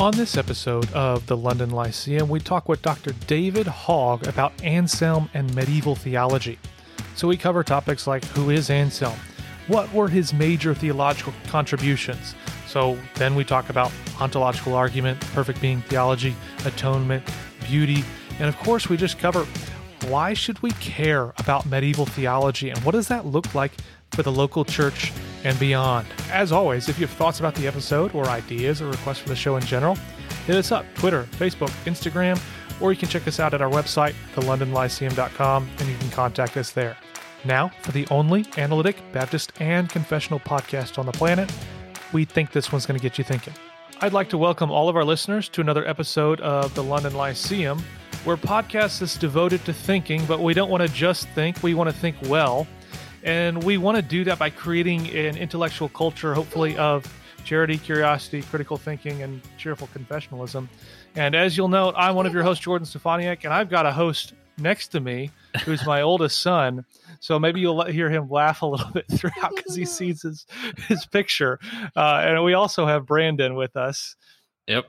On this episode of the London Lyceum, we talk with Dr. David Hogg about Anselm and medieval theology. So we cover topics like who is Anselm? What were his major theological contributions? So then we talk about ontological argument, perfect being theology, atonement, beauty, and of course we just cover why should we care about medieval theology and what does that look like for the local church and beyond. As always, if you have thoughts about the episode or ideas or requests for the show in general, hit us up Twitter, Facebook, Instagram, or you can check us out at our website, thelondonlyceum.com, and you can contact us there. Now, for the only analytic, Baptist, and confessional podcast on the planet, we think this one's going to get you thinking. I'd like to welcome all of our listeners to another episode of the London Lyceum, where podcast is devoted to thinking, but we don't want to just think, we want to think well. And we want to do that by creating an intellectual culture, hopefully, of charity, curiosity, critical thinking, and cheerful confessionalism. And as you'll note, I'm one of your hosts, Jordan Steffaniak, and I've got a host next to me who's my oldest son. So maybe you'll hear him laugh a little bit throughout because he sees his, his picture. Uh, and we also have Brandon with us. Yep.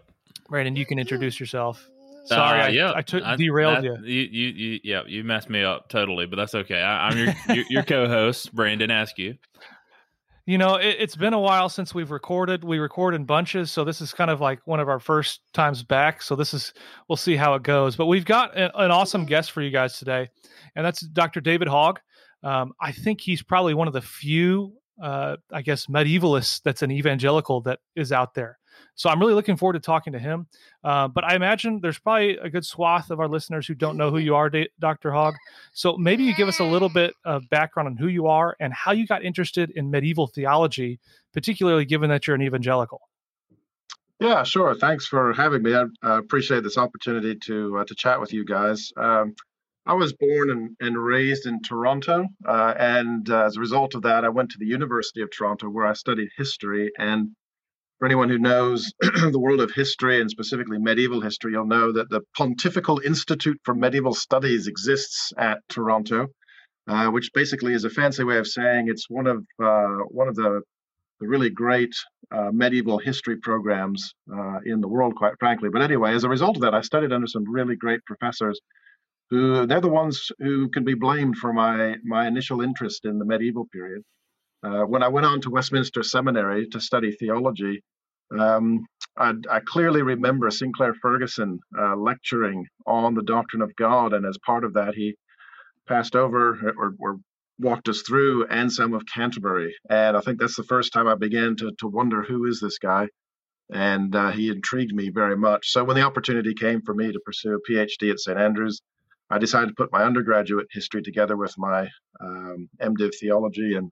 Brandon, you can introduce yourself. Sorry, uh, I, yeah, I took derailed you. you. You, you, yeah, you messed me up totally, but that's okay. I, am your, your, your co-host, Brandon Askew. You know, it, has been a while since we've recorded. We record in bunches, so this is kind of like one of our first times back. So this is we'll see how it goes. But we've got a, an awesome guest for you guys today, and that's Dr. David Hogg. Um, I think he's probably one of the few, uh, I guess, medievalists that's an evangelical that is out there. So I'm really looking forward to talking to him. Uh, but I imagine there's probably a good swath of our listeners who don't know who you are, Dr. Hogg. So maybe you give us a little bit of background on who you are and how you got interested in medieval theology, particularly given that you're an evangelical. Yeah, sure. Thanks for having me. I appreciate this opportunity to uh, to chat with you guys. Um, I was born and, and raised in Toronto, uh, and uh, as a result of that, I went to the University of Toronto where I studied history. And for anyone who knows the world of history and specifically medieval history, you'll know that the Pontifical Institute for Medieval Studies exists at Toronto, uh, which basically is a fancy way of saying it's one of uh, one of the, the really great uh, medieval history programs uh, in the world, quite frankly. But anyway, as a result of that, I studied under some really great professors who they're the ones who can be blamed for my my initial interest in the medieval period. Uh, when I went on to Westminster Seminary to study theology, um, I, I, clearly remember Sinclair Ferguson uh, lecturing on the doctrine of God, and as part of that, he passed over or, or, walked us through Anselm of Canterbury. And I think that's the first time I began to, to wonder who is this guy. And uh, he intrigued me very much. So when the opportunity came for me to pursue a PhD at St. Andrews, I decided to put my undergraduate history together with my um, MDiv theology, and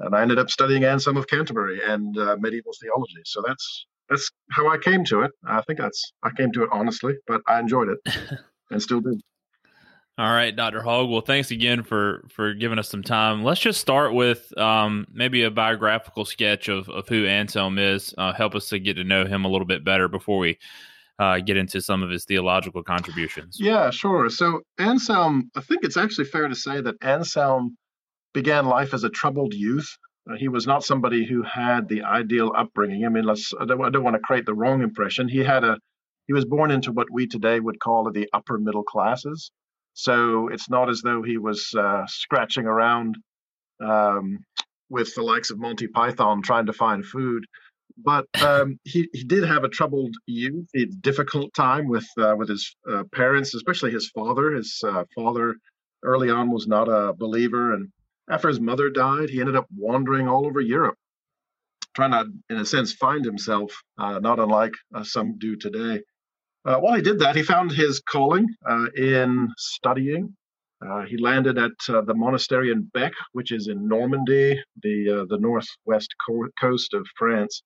and I ended up studying Anselm of Canterbury and uh, medieval theology. So that's that's how I came to it. I think that's I came to it honestly, but I enjoyed it and still do. All right, Dr. Hogg. Well, thanks again for for giving us some time. Let's just start with um, maybe a biographical sketch of, of who Anselm is. Uh, help us to get to know him a little bit better before we uh, get into some of his theological contributions. Yeah, sure. So Anselm, I think it's actually fair to say that Anselm began life as a troubled youth. Uh, he was not somebody who had the ideal upbringing. I mean, let's I don't, I don't want to create the wrong impression. He had a he was born into what we today would call the upper middle classes. So it's not as though he was uh, scratching around um, with the likes of Monty Python trying to find food. But um, he, he did have a troubled youth, a difficult time with uh, with his uh, parents, especially his father. His uh, father early on was not a believer, and after his mother died, he ended up wandering all over Europe, trying to, in a sense, find himself, uh, not unlike uh, some do today. Uh, while he did that, he found his calling in studying. He landed at the monastery in Bec, which is in Normandy, the the northwest co- coast of France.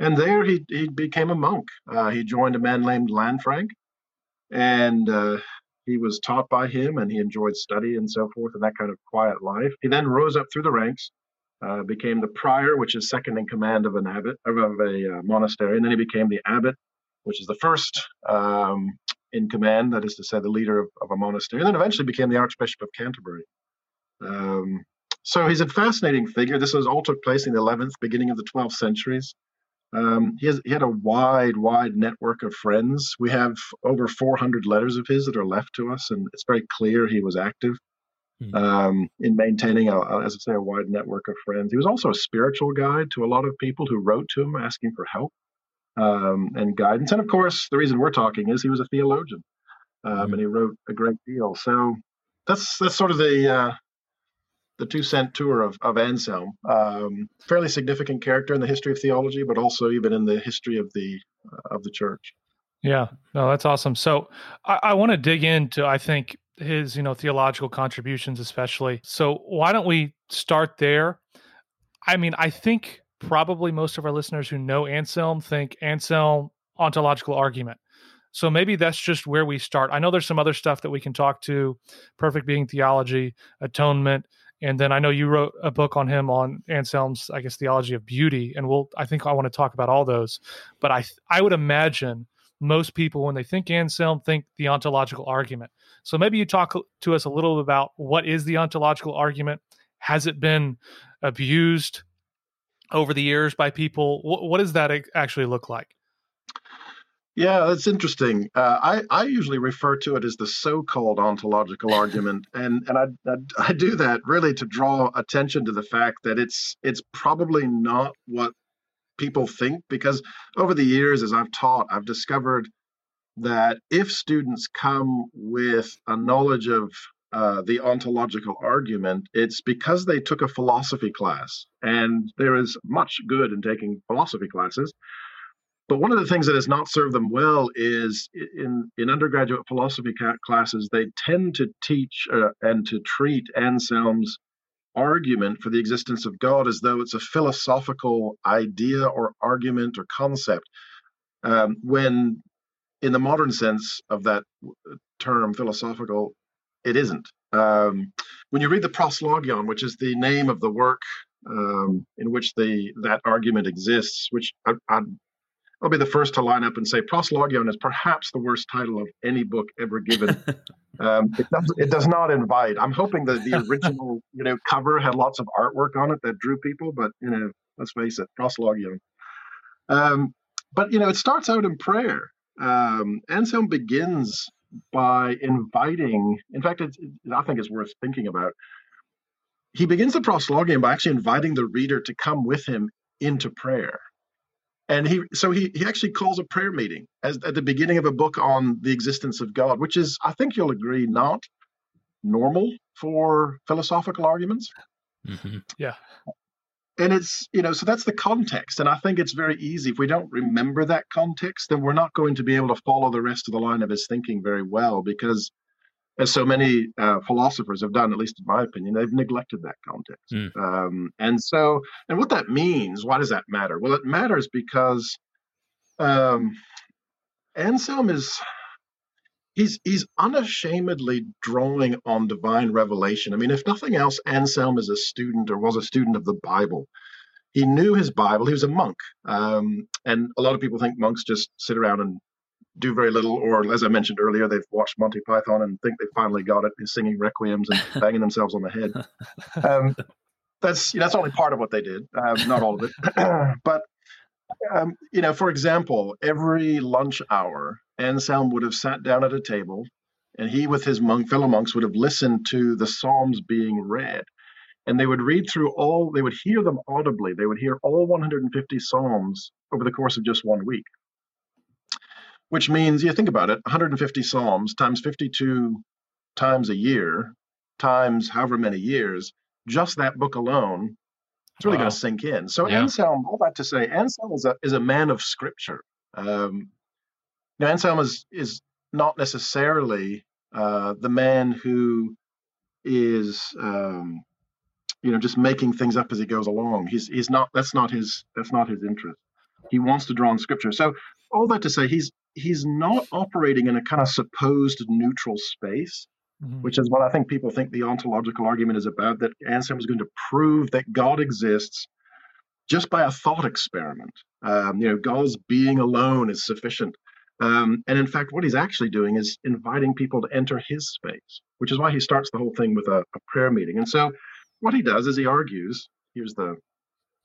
And there he, he became a monk. he joined a man named Lanfranc, and he was taught by him and he enjoyed study and so forth and that kind of quiet life. He then rose up through the ranks, uh, became the prior, which is second in command of an abbot of, of a uh, monastery, and then he became the abbot, which is the first um, in command, that is to say, the leader of, of, a monastery, and then eventually became the Archbishop of Canterbury. Um, so he's a fascinating figure. This was all took place in the 11th, beginning of the 12th centuries. Um, he, has, he had a wide, wide network of friends. We have over 400 letters of his that are left to us, and it's very clear he was active mm-hmm. um, in maintaining, a, a, as I say, a wide network of friends. He was also a spiritual guide to a lot of people who wrote to him asking for help um, and guidance. And of course, the reason we're talking is he was a theologian, um, mm-hmm. and he wrote a great deal. So that's that's sort of the uh, the two cent tour of, of Anselm. Um, fairly significant character in the history of theology, but also even in the history of the uh, of the church. Yeah, no, that's awesome. So I, I want to dig into, I think, his you know theological contributions, especially. So why don't we start there? I mean, I think probably most of our listeners who know Anselm think Anselm ontological argument. So maybe that's just where we start. I know there's some other stuff that we can talk to, perfect being theology, atonement, and then I know you wrote a book on him on Anselm's, I guess, theology of beauty, and we'll. I think I want to talk about all those, but I I would imagine most people when they think Anselm think the ontological argument. So maybe you talk to us a little about what is the ontological argument? Has it been abused over the years by people? What, what does that actually look like? Yeah, that's interesting. Uh, I I usually refer to it as the so-called ontological argument, and and I, I, I do that really to draw attention to the fact that it's it's probably not what people think because over the years as I've taught, I've discovered that if students come with a knowledge of uh, the ontological argument, it's because they took a philosophy class, and there is much good in taking philosophy classes. But one of the things that has not served them well is in, in undergraduate philosophy classes, they tend to teach uh, and to treat Anselm's argument for the existence of God as though it's a philosophical idea or argument or concept, um, when in the modern sense of that term, philosophical, it isn't. Um, when you read the Proslogion, which is the name of the work um, in which the that argument exists, which I, I I'll be the first to line up and say Proslogion is perhaps the worst title of any book ever given. um, it, does, it does not invite. I'm hoping that the original, you know, cover had lots of artwork on it that drew people, but you know, let's face it, Proslogion. Um, but you know, it starts out in prayer. Um, Anselm begins by inviting. In fact, it's, I think it's worth thinking about. He begins the Proslogion by actually inviting the reader to come with him into prayer and he so he he actually calls a prayer meeting as at the beginning of a book on the existence of god which is i think you'll agree not normal for philosophical arguments. Mm-hmm. yeah. And it's you know so that's the context. And i think it's very easy if we don't remember that context then we're not going to be able to follow the rest of the line of his thinking very well because as so many uh, philosophers have done, at least in my opinion, they've neglected that context. Mm. Um, and so, and what that means, why does that matter? Well, it matters because um, Anselm is he's he's unashamedly drawing on divine revelation. I mean, if nothing else, Anselm is a student or was a student of the Bible. He knew his Bible. He was a monk, um, and a lot of people think monks just sit around and do very little, or as I mentioned earlier, they've watched Monty Python and think they've finally got it, singing requiems and banging themselves on the head. Um, that's that's only part of what they did, uh, not all of it. but um, you know, for example, every lunch hour, Anselm would have sat down at a table, and he, with his monk fellow monks, would have listened to the Psalms being read, and they would read through all. They would hear them audibly. They would hear all 150 Psalms over the course of just one week which means you think about it 150 psalms times 52 times a year times however many years just that book alone it's really wow. going to sink in. So yeah. anselm all that to say anselm is a, is a man of scripture. Um, now anselm is is not necessarily uh, the man who is um, you know just making things up as he goes along. He's he's not that's not his that's not his interest. He wants to draw on scripture. So all that to say he's he's not operating in a kind of supposed neutral space, mm-hmm. which is what I think people think the ontological argument is about. That Anselm is going to prove that God exists just by a thought experiment. Um, you know, God's being alone is sufficient. Um, and in fact, what he's actually doing is inviting people to enter his space, which is why he starts the whole thing with a, a prayer meeting. And so, what he does is he argues. Here's the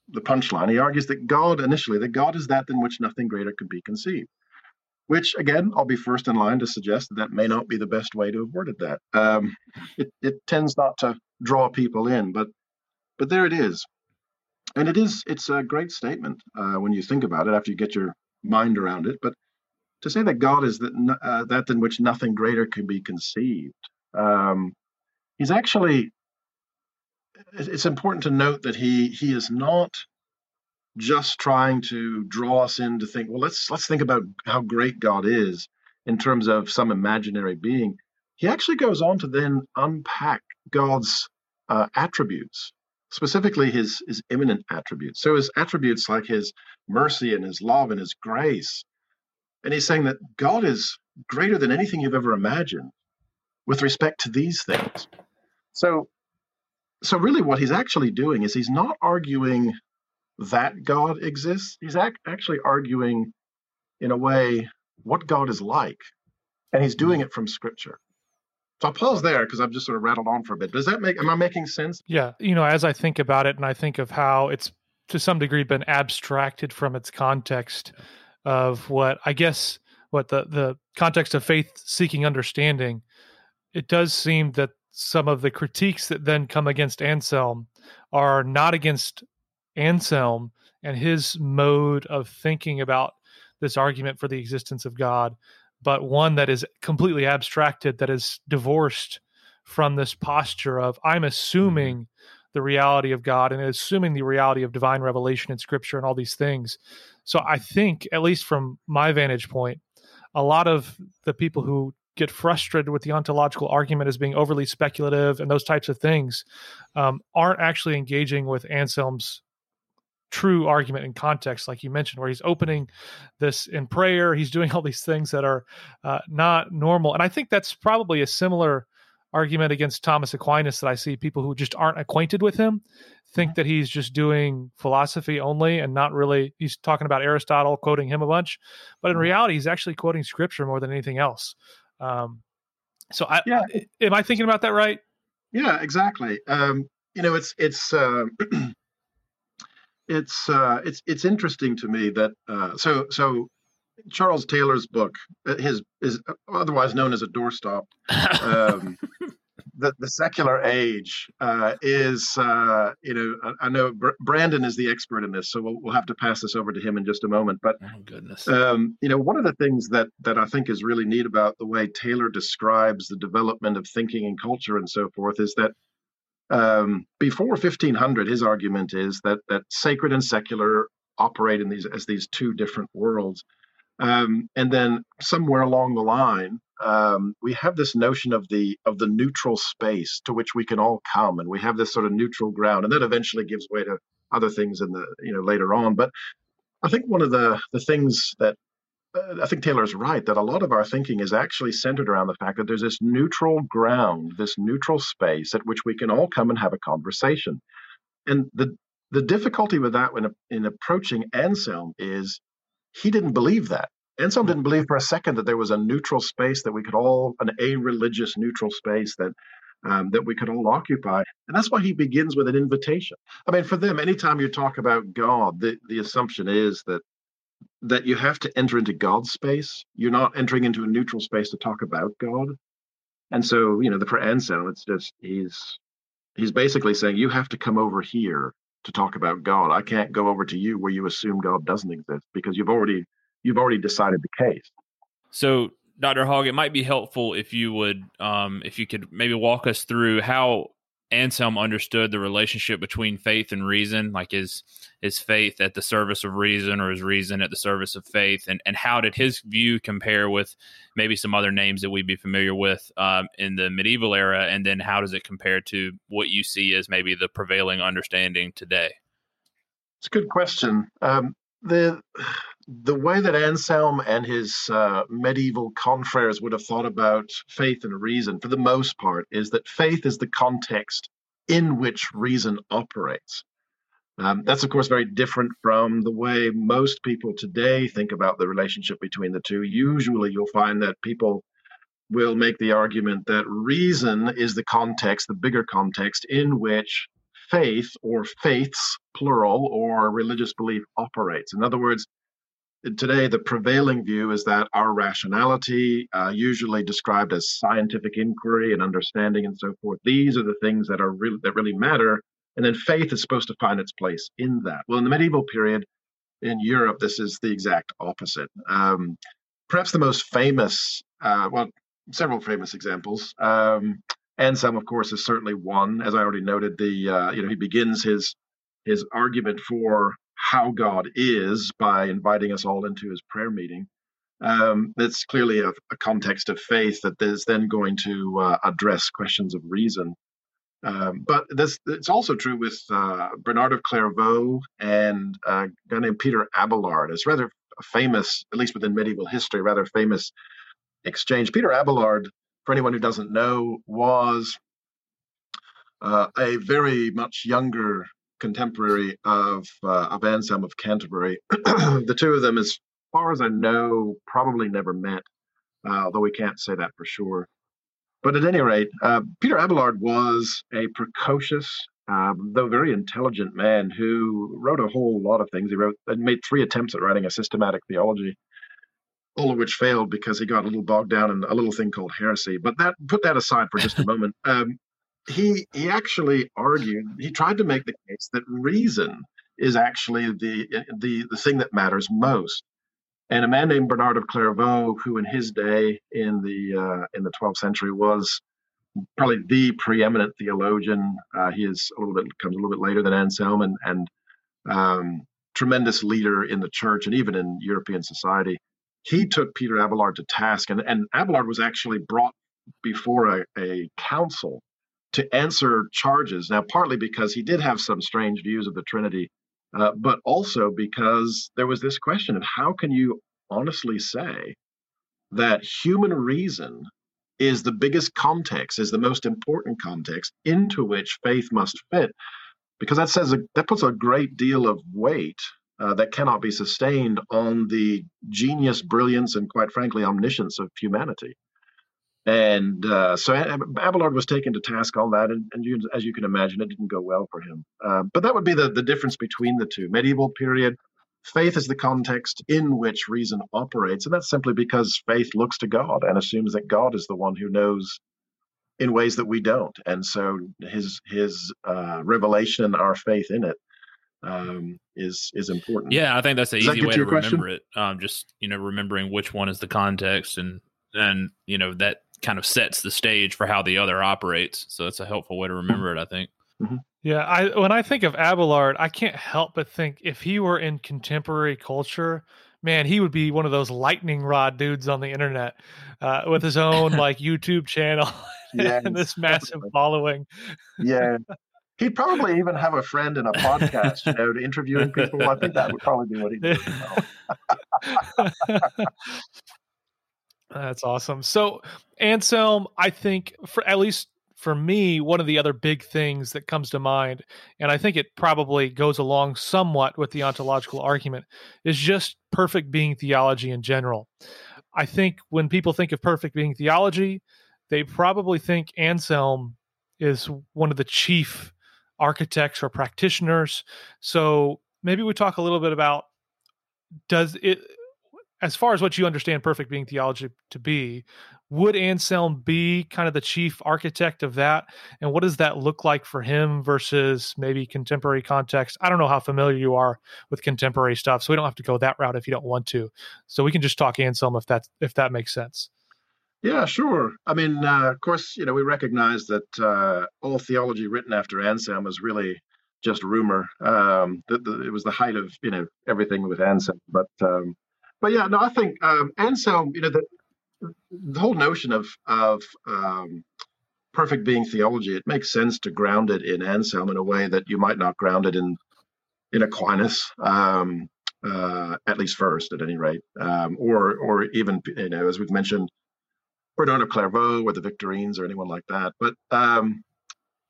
the punchline. He argues that God, initially, that God is that in which nothing greater could be conceived. Which, again, I'll be first in line to suggest that that may not be the best way to have worded that. Um, it, it tends not to draw people in, but but there it is, and it is it's a great statement uh, when you think about it after you get your mind around it. But to say that God is that uh, that in which nothing greater can be conceived, um, he's actually. It's important to note that he he is not just trying to draw us in to think. Well, let's let's think about how great God is in terms of some imaginary being. He actually goes on to then unpack God's uh, attributes, specifically his his immanent attributes. So his attributes like his mercy and his love and his grace and he's saying that God is greater than anything you've ever imagined with respect to these things. So, so really, what he's actually doing is he's not arguing that God exists. He's ac- actually arguing, in a way, what God is like, and he's doing mm. it from Scripture. So I'll pause there because I've just sort of rattled on for a bit. Does that make? Am I making sense? Yeah. You know, as I think about it, and I think of how it's to some degree been abstracted from its context of what I guess what the the context of faith seeking understanding, it does seem that some of the critiques that then come against Anselm are not against Anselm and his mode of thinking about this argument for the existence of God, but one that is completely abstracted, that is divorced from this posture of I'm assuming the reality of God and assuming the reality of divine revelation in scripture and all these things. So I think, at least from my vantage point, a lot of the people who get frustrated with the ontological argument as being overly speculative and those types of things um, aren't actually engaging with Anselm's true argument in context, like you mentioned, where he's opening this in prayer. He's doing all these things that are uh, not normal. And I think that's probably a similar argument against Thomas Aquinas that I see people who just aren't acquainted with him think mm-hmm. that he's just doing philosophy only and not really he's talking about Aristotle quoting him a bunch but in mm-hmm. reality he's actually quoting scripture more than anything else um, so I, yeah. Am I thinking about that right yeah exactly um, you know it's it's uh, it's uh, it's it's interesting to me that uh, so so Charles Taylor's book, uh, his is otherwise known as a doorstop. Um, the the secular age uh, is, uh, you know, I, I know Br- Brandon is the expert in this, so we'll, we'll have to pass this over to him in just a moment. But oh, goodness, um, you know, one of the things that that I think is really neat about the way Taylor describes the development of thinking and culture and so forth is that um, before 1500, his argument is that that sacred and secular operate in these as these two different worlds. Um, and then somewhere along the line, um, we have this notion of the of the neutral space to which we can all come, and we have this sort of neutral ground, and that eventually gives way to other things in the you know later on. But I think one of the the things that I think Taylor's right that a lot of our thinking is actually centered around the fact that there's this neutral ground, this neutral space at which we can all come and have a conversation. And the the difficulty with that when in approaching Anselm is he didn't believe that. Anselm didn't believe for a second that there was a neutral space that we could all, an a-religious neutral space that um, that we could all occupy. And that's why he begins with an invitation. I mean, for them, anytime you talk about God, the, the assumption is that that you have to enter into God's space. You're not entering into a neutral space to talk about God. And so, you know, the, for Anselm, it's just he's he's basically saying you have to come over here to talk about God. I can't go over to you where you assume God doesn't exist because you've already you've already decided the case. So, Dr. Hogg, it might be helpful if you would um, if you could maybe walk us through how Anselm understood the relationship between faith and reason, like is is faith at the service of reason or is reason at the service of faith, and and how did his view compare with maybe some other names that we'd be familiar with um, in the medieval era, and then how does it compare to what you see as maybe the prevailing understanding today? It's a good question. Um, the the way that Anselm and his uh, medieval confreres would have thought about faith and reason, for the most part, is that faith is the context in which reason operates. Um, that's, of course, very different from the way most people today think about the relationship between the two. Usually, you'll find that people will make the argument that reason is the context, the bigger context in which faith or faiths plural, or religious belief operates. In other words, today the prevailing view is that our rationality, uh, usually described as scientific inquiry and understanding and so forth, these are the things that are really that really matter. And then faith is supposed to find its place in that. Well, in the medieval period in Europe, this is the exact opposite. Um, perhaps the most famous, uh, well, several famous examples. Um, Anselm, of course, is certainly one. As I already noted, the uh, you know he begins his his argument for how God is by inviting us all into his prayer meeting. Um, that's clearly a, a, context of faith that is then going to uh, address questions of reason. Um, but this it's also true with uh, Bernard of Clairvaux and a guy named Peter Abelard. It's rather famous, at least within medieval history, rather famous exchange. Peter Abelard, for anyone who doesn't know, was uh, a very much younger contemporary of uh, of Anselm of Canterbury. the two of them, as far as I know, probably never met, uh, although we can't say that for sure. But at any rate, uh, Peter Abelard was a precocious, um, though very intelligent man who wrote a whole lot of things. He wrote and made three attempts at writing a systematic theology, all of which failed because he got a little bogged down in a little thing called heresy. But that put that aside for just a moment. Um, he he actually argued he tried to make the case that reason is actually the the the thing that matters most. And a man named bernard of clairvaux who in his day in the uh, in the 12th century was probably the preeminent theologian uh, he is a little bit comes a little bit later than anselm and and um, tremendous leader in the church and even in european society. He took peter abelard to task and, and abelard was actually brought before a, a council to answer charges. Now, partly because he did have some strange views of the Trinity, uh, but also because there was this question of how can you honestly say that human reason is the biggest context, is the most important context into which faith must fit? Because that says a, that puts a great deal of weight uh, that cannot be sustained on the genius, brilliance, and quite frankly, omniscience of humanity. And uh, so Abelard was taken to task on that, and, and you, as you can imagine, it didn't go well for him. Uh, but that would be the, the difference between the two. Medieval period, faith is the context in which reason operates, and that's simply because faith looks to God and assumes that God is the one who knows in ways that we don't, and so his his uh, revelation and our faith in it um, is is important. Yeah, I think that's an Does easy that way to remember it. Um, just you know, remembering which one is the context and and you know that kind of sets the stage for how the other operates. So that's a helpful way to remember it, I think. Mm-hmm. Yeah, I when I think of Abelard, I can't help but think if he were in contemporary culture, man, he would be one of those lightning rod dudes on the internet uh, with his own like YouTube channel yeah, and this massive following. Yeah. He'd probably even have a friend in a podcast, you know, to interviewing people. I think that would probably be what he'd do. You know? That's awesome. So, Anselm, I think for at least for me, one of the other big things that comes to mind, and I think it probably goes along somewhat with the ontological argument, is just perfect being theology in general. I think when people think of perfect being theology, they probably think Anselm is one of the chief architects or practitioners. So maybe we talk a little bit about does it as far as what you understand perfect being theology to be, would Anselm be kind of the chief architect of that? And what does that look like for him versus maybe contemporary context? I don't know how familiar you are with contemporary stuff, so we don't have to go that route if you don't want to. So we can just talk Anselm if that if that makes sense. Yeah, sure. I mean, uh, of course, you know, we recognize that uh, all theology written after Anselm is really just rumor. Um, the, the, it was the height of you know everything with Anselm, but um, but yeah, no, I think um, Anselm, you know, the, the whole notion of of um, perfect being theology, it makes sense to ground it in Anselm in a way that you might not ground it in in Aquinas, um, uh, at least first, at any rate, um, or or even you know, as we've mentioned, Bernard of Clairvaux or the Victorines or anyone like that. But um,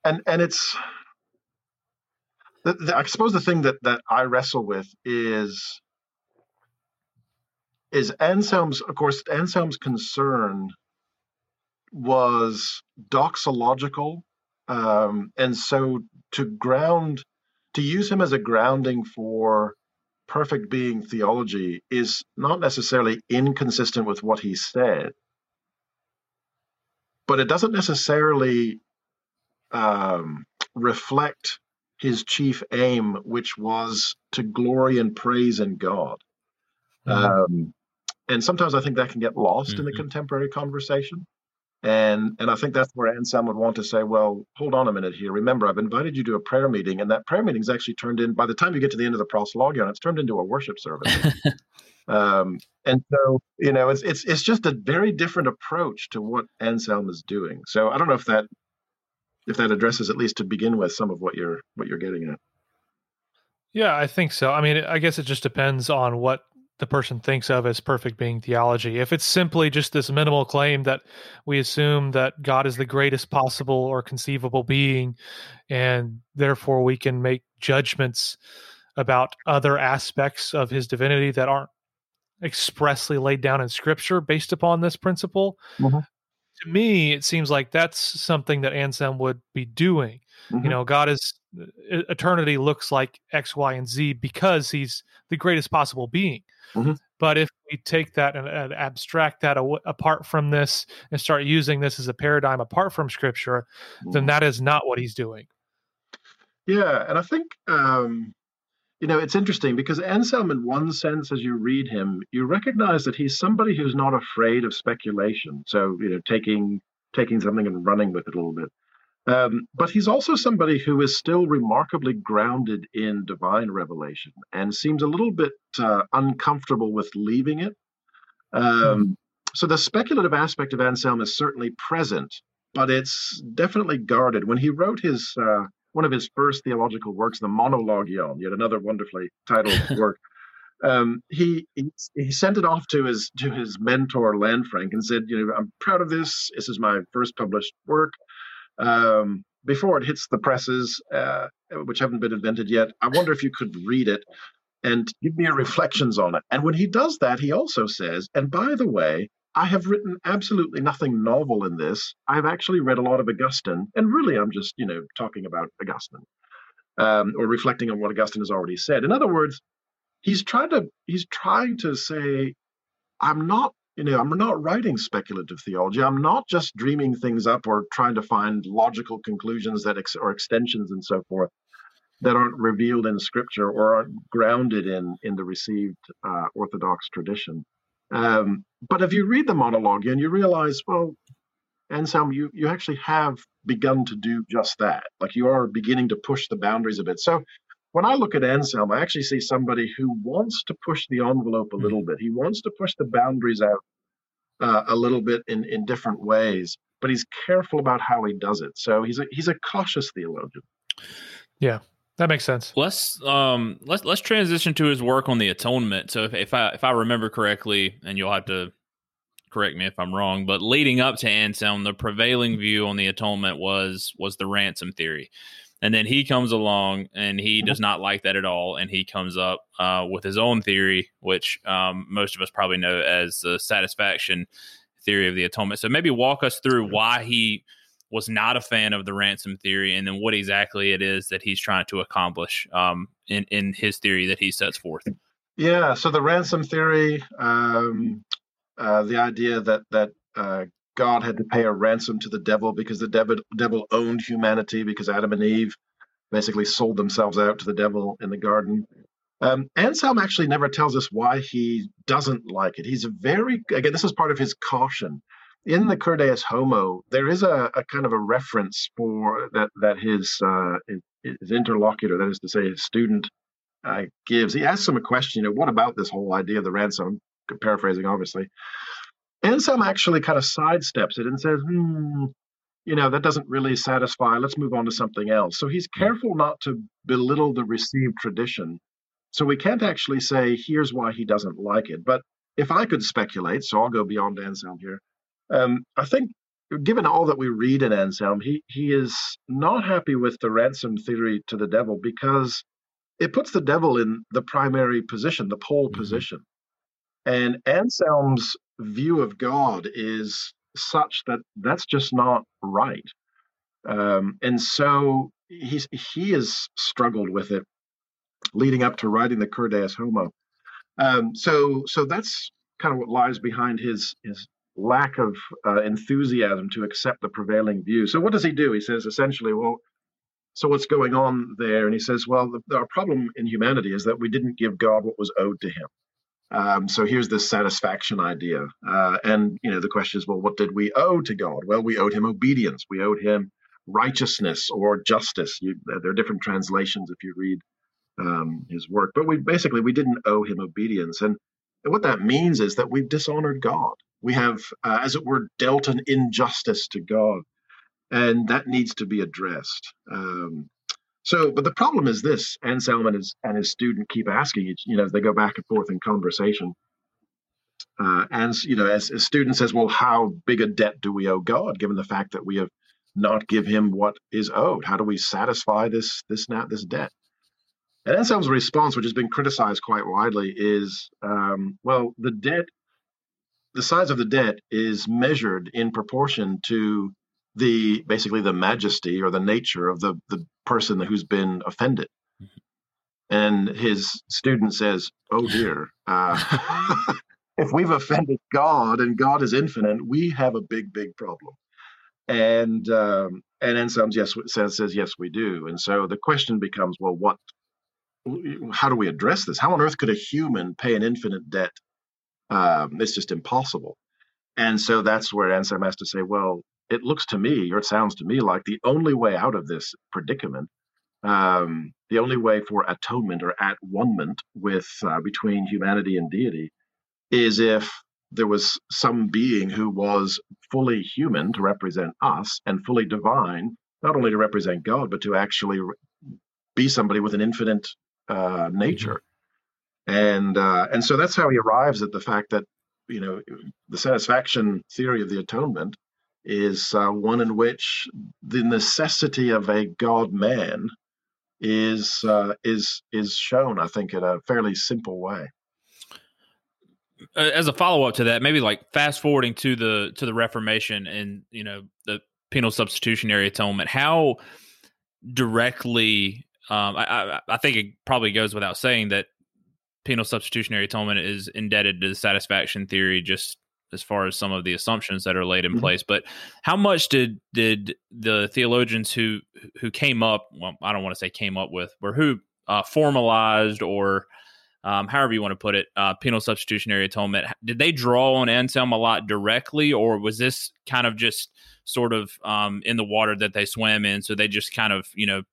and and it's the, the, I suppose the thing that that I wrestle with is is Anselm's, of course, Anselm's concern was doxological. Um, and so to ground to use him as a grounding for perfect being theology is not necessarily inconsistent with what he said, but it doesn't necessarily um, reflect his chief aim, which was to glory and praise in God. Mm-hmm. Um, and sometimes I think that can get lost mm-hmm. in the mm-hmm. contemporary conversation. And and I think that's where Anselm would want to say, well, hold on a minute here. Remember, I've invited you to a prayer meeting, and that prayer meeting is actually turned in. By the time you get to the end of the proslogion, it's turned into a worship service. um, and so, you know, it's it's it's just a very different approach to what Anselm is doing. So I don't know if that if that addresses at least to begin with some of what you're what you're getting at. Yeah, I think so. I mean, I guess it just depends on what the person thinks of as perfect being theology. If it's simply just this minimal claim that we assume that God is the greatest possible or conceivable being, and therefore we can make judgments about other aspects of his divinity that aren't expressly laid down in scripture based upon this principle, mm-hmm. to me, it seems like that's something that Anselm would be doing. Mm-hmm. You know, God is eternity looks like X, Y, and Z because he's the greatest possible being. Mm-hmm. But if we take that and, and abstract that aw- apart from this and start using this as a paradigm apart from Scripture, mm-hmm. then that is not what he's doing. Yeah, and I think um, you know it's interesting because Anselm, in one sense, as you read him, you recognize that he's somebody who's not afraid of speculation. So you know, taking taking something and running with it a little bit. Um, but he's also somebody who is still remarkably grounded in divine revelation and seems a little bit uh, uncomfortable with leaving it. Um, mm. So the speculative aspect of Anselm is certainly present, but it's definitely guarded. When he wrote his uh, one of his first theological works, the Monologion, yet another wonderfully titled work, um, he, he, he sent it off to his to his mentor Lanfranc and said, you know, I'm proud of this. This is my first published work um, before it hits the presses, uh, which haven't been invented yet. I wonder if you could read it and give me your reflections on it. And when he does that, he also says, and by the way, I have written absolutely nothing novel in this. I've actually read a lot of Augustine, and really I'm just, you know, talking about Augustine um, or reflecting on what Augustine has already said. In other words, he's trying to he's trying to say, I'm not you know, I'm not writing speculative theology. I'm not just dreaming things up or trying to find logical conclusions that ex- or extensions and so forth that aren't revealed in Scripture or aren't grounded in in the received uh, Orthodox tradition. Um, but if you read the Monologion you realize, well, Anselm, you you actually have begun to do just that. Like you are beginning to push the boundaries a bit. So when I look at Anselm, I actually see somebody who wants to push the envelope a little bit. He wants to push the boundaries out uh, a little bit in, in different ways, but he's careful about how he does it. So he's a, he's a cautious theologian. Yeah, that makes sense. Let's um let's let's transition to his work on the atonement. So if, if I if I remember correctly, and you'll have to correct me if I'm wrong, but leading up to Anselm, the prevailing view on the atonement was was the ransom theory. And then he comes along and he does not like that at all. And he comes up uh, with his own theory, which um, most of us probably know as the satisfaction theory of the atonement. So maybe walk us through why he was not a fan of the ransom theory and then what exactly it is that he's trying to accomplish um, in, in his theory that he sets forth. Yeah. So the ransom theory, um, uh, the idea that, that uh, God had to pay a ransom to the devil because the devil, devil owned humanity because Adam and Eve basically sold themselves out to the devil in the garden. Um, Anselm actually never tells us why he doesn't like it. He's very, again, this is part of his caution. In the Cur Deus Homo, there is a, a kind of a reference for that that his uh, his interlocutor, that is to say, his student, uh, gives. He asks him a question. You know, what about this whole idea of the ransom? Paraphrasing, obviously. Anselm actually kind of sidesteps it and says, hmm, you know, that doesn't really satisfy. Let's move on to something else. So he's careful not to belittle the received tradition. So we can't actually say, here's why he doesn't like it. But if I could speculate, so I'll go beyond Anselm here. Um, I think, given all that we read in Anselm, he, he is not happy with the ransom theory to the devil because it puts the devil in the primary position, the pole mm-hmm. position. And Anselm's view of God is such that that's just not right. Um, and so he's he has struggled with it leading up to writing the Cur Deus Homo. Um, so so that's kind of what lies behind his his lack of uh, enthusiasm to accept the prevailing view. So what does he do? He says essentially, well, so what's going on there? And he says, well, the, our problem in humanity is that we didn't give God what was owed to him. Um, so here's this satisfaction idea. Uh, and, you know, the question is, well, what did we owe to God? Well, we owed him obedience. We owed him righteousness or justice. You, there are different translations if you read um, his work. But we basically, we didn't owe him obedience. And, what that means is that we've dishonored God. We have, uh, as it were, dealt an injustice to God. And that needs to be addressed. Um, so, but the problem is this: Anselm and his and his student keep asking each, you know, as they go back and forth in conversation. Uh, and you know, as a student says, well, how big a debt do we owe God, given the fact that we have not give Him what is owed? How do we satisfy this this now this debt? And Anselm's response, which has been criticized quite widely, is, um, well, the debt, the size of the debt is measured in proportion to the basically the majesty or the nature of the the person who's been offended. Mm-hmm. And his student says, "Oh dear, uh, if we've offended God and God is infinite, we have a big, big problem." And um, and Anselm's yes says says yes we do. And so the question becomes, well, what? How do we address this? How on earth could a human pay an infinite debt? Um, it's just impossible. And so that's where Anselm has to say, well, it looks to me, or it sounds to me like the only way out of this predicament, um, the only way for atonement or at one with uh, between humanity and deity, is if there was some being who was fully human to represent us and fully divine, not only to represent God, but to actually be somebody with an infinite uh, nature. Mm-hmm. And uh, and so that's how he arrives at the fact that you know the satisfaction theory of the atonement is uh, one in which the necessity of a God man is uh, is is shown, I think, in a fairly simple way. As a follow up to that, maybe like fast forwarding to the to the Reformation and you know the penal substitutionary atonement, how directly um, I, I, I think it probably goes without saying that penal substitutionary atonement is indebted to the satisfaction theory just as far as some of the assumptions that are laid in mm-hmm. place. But how much did did the theologians who who came up? Well, I don't want to say came up with, or who uh, formalized or um, however you want to put it, uh, penal substitutionary atonement. Did they draw on Anselm a lot directly, or was this kind of just sort of um, in the water that they swam in? So they just kind of you know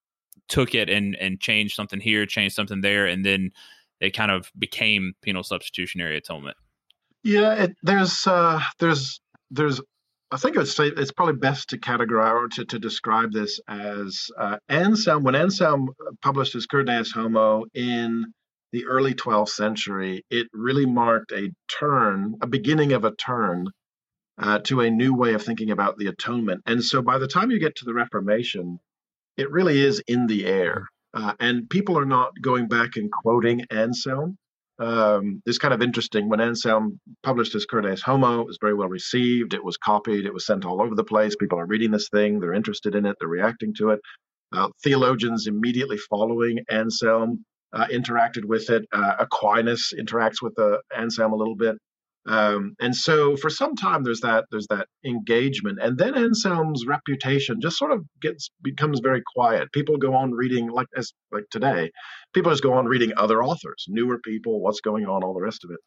took it and and changed something here, changed something there, and then it kind of became penal substitutionary atonement. Yeah, it, there's uh, there's there's I think say it's probably best to categorize or to, to describe this as uh, Anselm. When Anselm published his Cur Deus Homo in the early 12th century, it really marked a turn, a beginning of a turn uh, to a new way of thinking about the atonement. And so by the time you get to the Reformation, it really is in the air. Uh, and people are not going back and quoting Anselm um, it's kind of interesting. When Anselm published his Cur Deus Homo, it was very well received. It was copied. It was sent all over the place. People are reading this thing. They're interested in it. They're reacting to it. Uh, theologians immediately following Anselm uh, interacted with it. Uh, Aquinas interacts with the Anselm a little bit. Um, and so for some time there's that there's that engagement, and then Anselm's reputation just sort of gets becomes very quiet. People go on reading like as like today, people just go on reading other authors, newer people, what's going on, all the rest of it.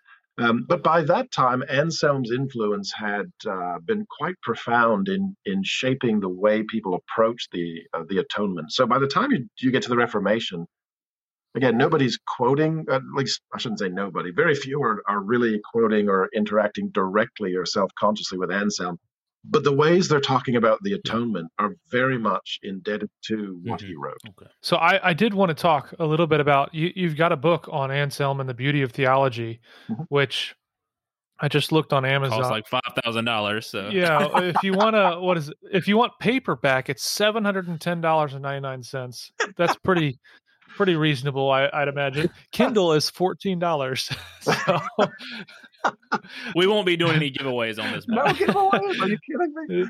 Um, but by that time, Anselm's influence had uh, been quite profound in in shaping the way people approach the uh, the atonement. So by the time you, you get to the Reformation, again, nobody's quoting, at least I shouldn't say nobody, very few are, are really quoting or interacting directly or self consciously with Anselm. But the ways they're talking about the atonement are very much indebted to what mm-hmm. he wrote. Okay. So I, I did want to talk a little bit about you, you've got a book on Anselm and the beauty of theology, mm-hmm. which I just looked on Amazon. Costs like five thousand dollars. So yeah, if you want to, what is it? If you want paperback, it's seven hundred and ten dollars and ninety nine cents. That's pretty pretty reasonable, I, would imagine. Kindle is fourteen dollars. So. we won't be doing any giveaways on this. No giveaways? Are you kidding me?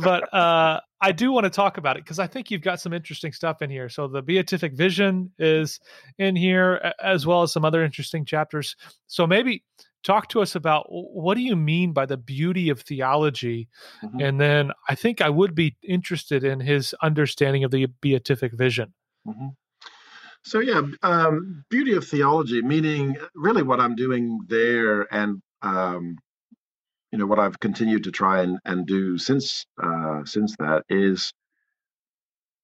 But uh, I do want to talk about it because I think you've got some interesting stuff in here. So the beatific vision is in here as well as some other interesting chapters. So maybe talk to us about what do you mean by the beauty of theology mm-hmm. and then i think i would be interested in his understanding of the beatific vision mm-hmm. So yeah um, beauty of theology meaning really what i'm doing there and um, you know what i've continued to try and, and do since uh, since that is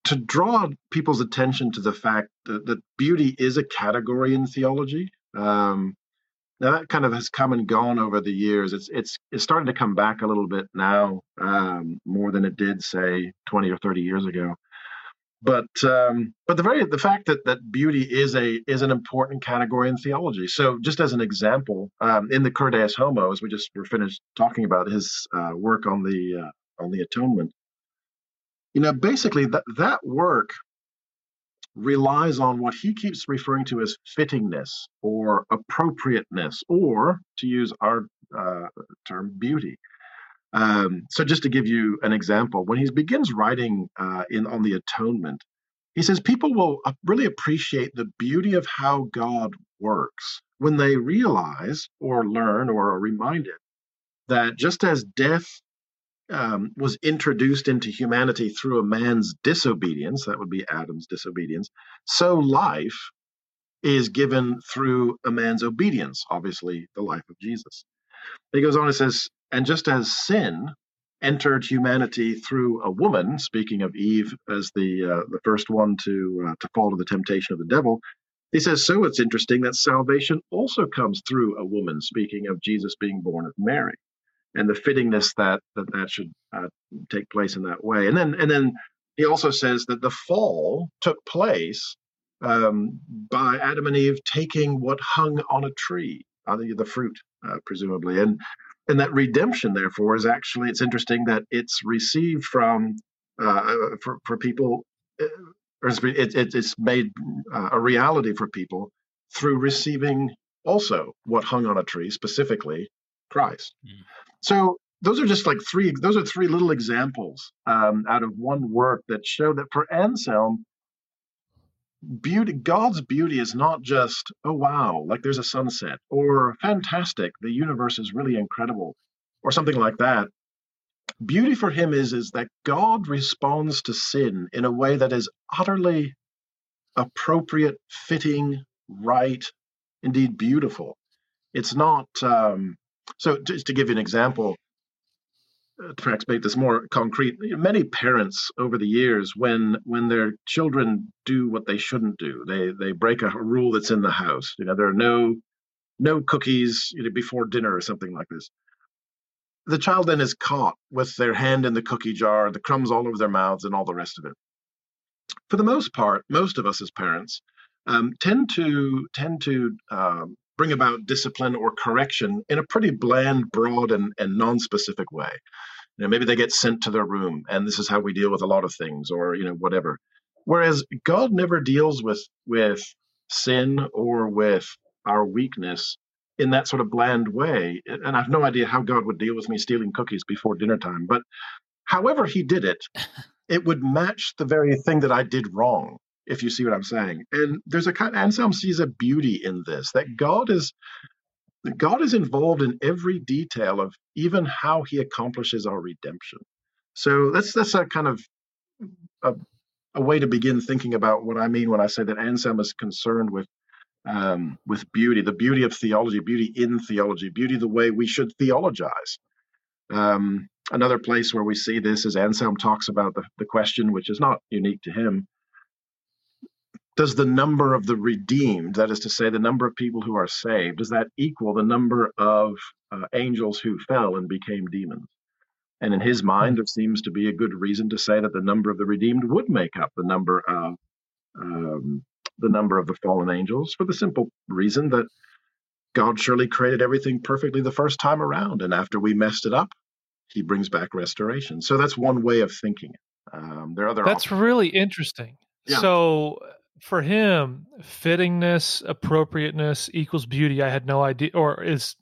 to draw people's attention to the fact that, that beauty is a category in theology um, now that kind of has come and gone over the years. It's it's it's starting to come back a little bit now, um, more than it did say 20 or 30 years ago. But um, but the very the fact that that beauty is a is an important category in theology. So just as an example, um, in the Cur Deus Homo, as we just were finished talking about his uh, work on the uh, on the atonement, you know, basically that that work relies on what he keeps referring to as fittingness or appropriateness, or to use our uh, term, beauty. Um, so, just to give you an example, when he begins writing uh, in on the atonement, he says people will really appreciate the beauty of how God works when they realize or learn or are reminded that just as death um, was introduced into humanity through a man's disobedience, that would be Adam's disobedience, so life is given through a man's obedience, obviously, the life of Jesus. He goes on and says, and just as sin entered humanity through a woman, speaking of Eve as the uh, the first one to uh, to fall to the temptation of the devil, he says, so it's interesting that salvation also comes through a woman, speaking of Jesus being born of Mary and the fittingness that that, that should uh, take place in that way. And then and then he also says that the fall took place um, by Adam and Eve taking what hung on a tree, uh, the, fruit, uh, presumably, and and that redemption, therefore, is actually it's interesting that it's received from uh, uh for for people, uh, or it, it, it's made uh, a reality for people through receiving also what hung on a tree, specifically Christ. Mm. So those are just like three. Those are three little examples um, out of one work that show that for Anselm, beauty, God's beauty is not just oh wow, like there's a sunset, or fantastic, the universe is really incredible, or something like that. Beauty for him is is that God responds to sin in a way that is utterly appropriate, fitting, right, indeed beautiful. It's not. Um, so, just to give you an example, perhaps make this more concrete, many parents over the years, when when their children do what they shouldn't do, they they break a rule that's in the house. You know, there are no no cookies you know, before dinner or something like this. The child then is caught with their hand in the cookie jar, the crumbs all over their mouths, and all the rest of it. For the most part, most of us as parents um, tend to tend to um, bring about discipline or correction in a pretty bland, broad, and, and non-specific way. You know, maybe they get sent to their room, and this is how we deal with a lot of things, or you know, whatever. Whereas God never deals with with sin or with our weakness in that sort of bland way. And I have no idea how God would deal with me stealing cookies before dinner time. But however he did it, it would match the very thing that I did wrong if you see what I'm saying. And there's a kind Anselm sees a beauty in this that God is God is involved in every detail of even how he accomplishes our redemption. So that's that's a kind of a, a way to begin thinking about what I mean when I say that Anselm is concerned with um, with beauty, the beauty of theology, beauty in theology, beauty the way we should theologize. Um, another place where we see this is Anselm talks about the, the question, which is not unique to him, does the number of the redeemed, that is to say, the number of people who are saved, does that equal the number of uh, angels who fell and became demons? And in his mind, there seems to be a good reason to say that the number of the redeemed would make up the number of um, the number of the fallen angels, for the simple reason that God surely created everything perfectly the first time around, and after we messed it up, He brings back restoration. So that's one way of thinking Um, there are other. That's options. really interesting. Yeah. So for him, fittingness, appropriateness equals beauty. I had no idea, or is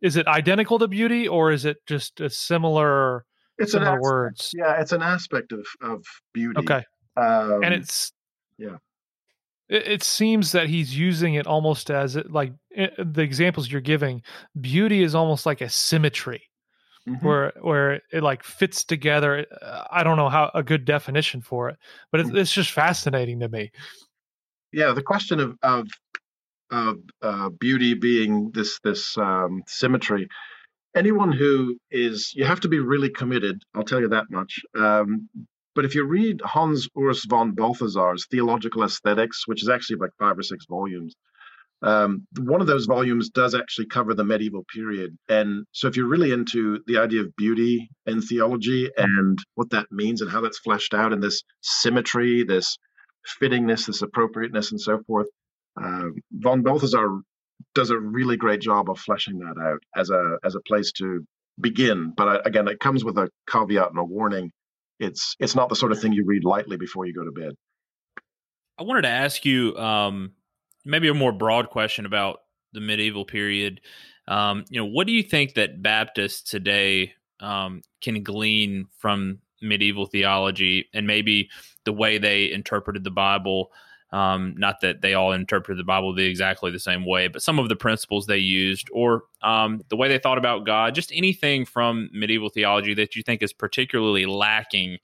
is it identical to beauty, or is it just a similar It's similar an aspect, words. Yeah, it's an aspect of of beauty. Okay. Um, and it's yeah. It, it seems that he's using it almost as it, like it, the examples you're giving. Beauty is almost like a symmetry mhm. where where it like fits together. I don't know how a good definition for it, but it's, it's just fascinating to me. Yeah, the question of of of uh, beauty being this this um, symmetry. Anyone who is, you have to be really committed. I'll tell you that much. Um, but if you read Hans Urs von Balthasar's Theological Aesthetics, which is actually like five or six volumes, um, one of those volumes does actually cover the medieval period. And so if you're really into the idea of beauty and theology and what that means and how that's fleshed out in this symmetry, this fittingness, this appropriateness, and so forth, uh, von Balthasar does a really great job of fleshing that out as a as a place to begin. But I, again, it comes with a caveat and a warning. It's it's not the sort of thing you read lightly before you go to bed. I wanted to ask you um, maybe a more broad question about the medieval period. Um, you know, what do you think that Baptists today um, can glean from medieval theology and maybe the way they interpreted the Bible? Um, not that they all interpreted the Bible the exactly the same way, but some of the principles they used, or um, the way they thought about God, just anything from medieval theology that you think is particularly lacking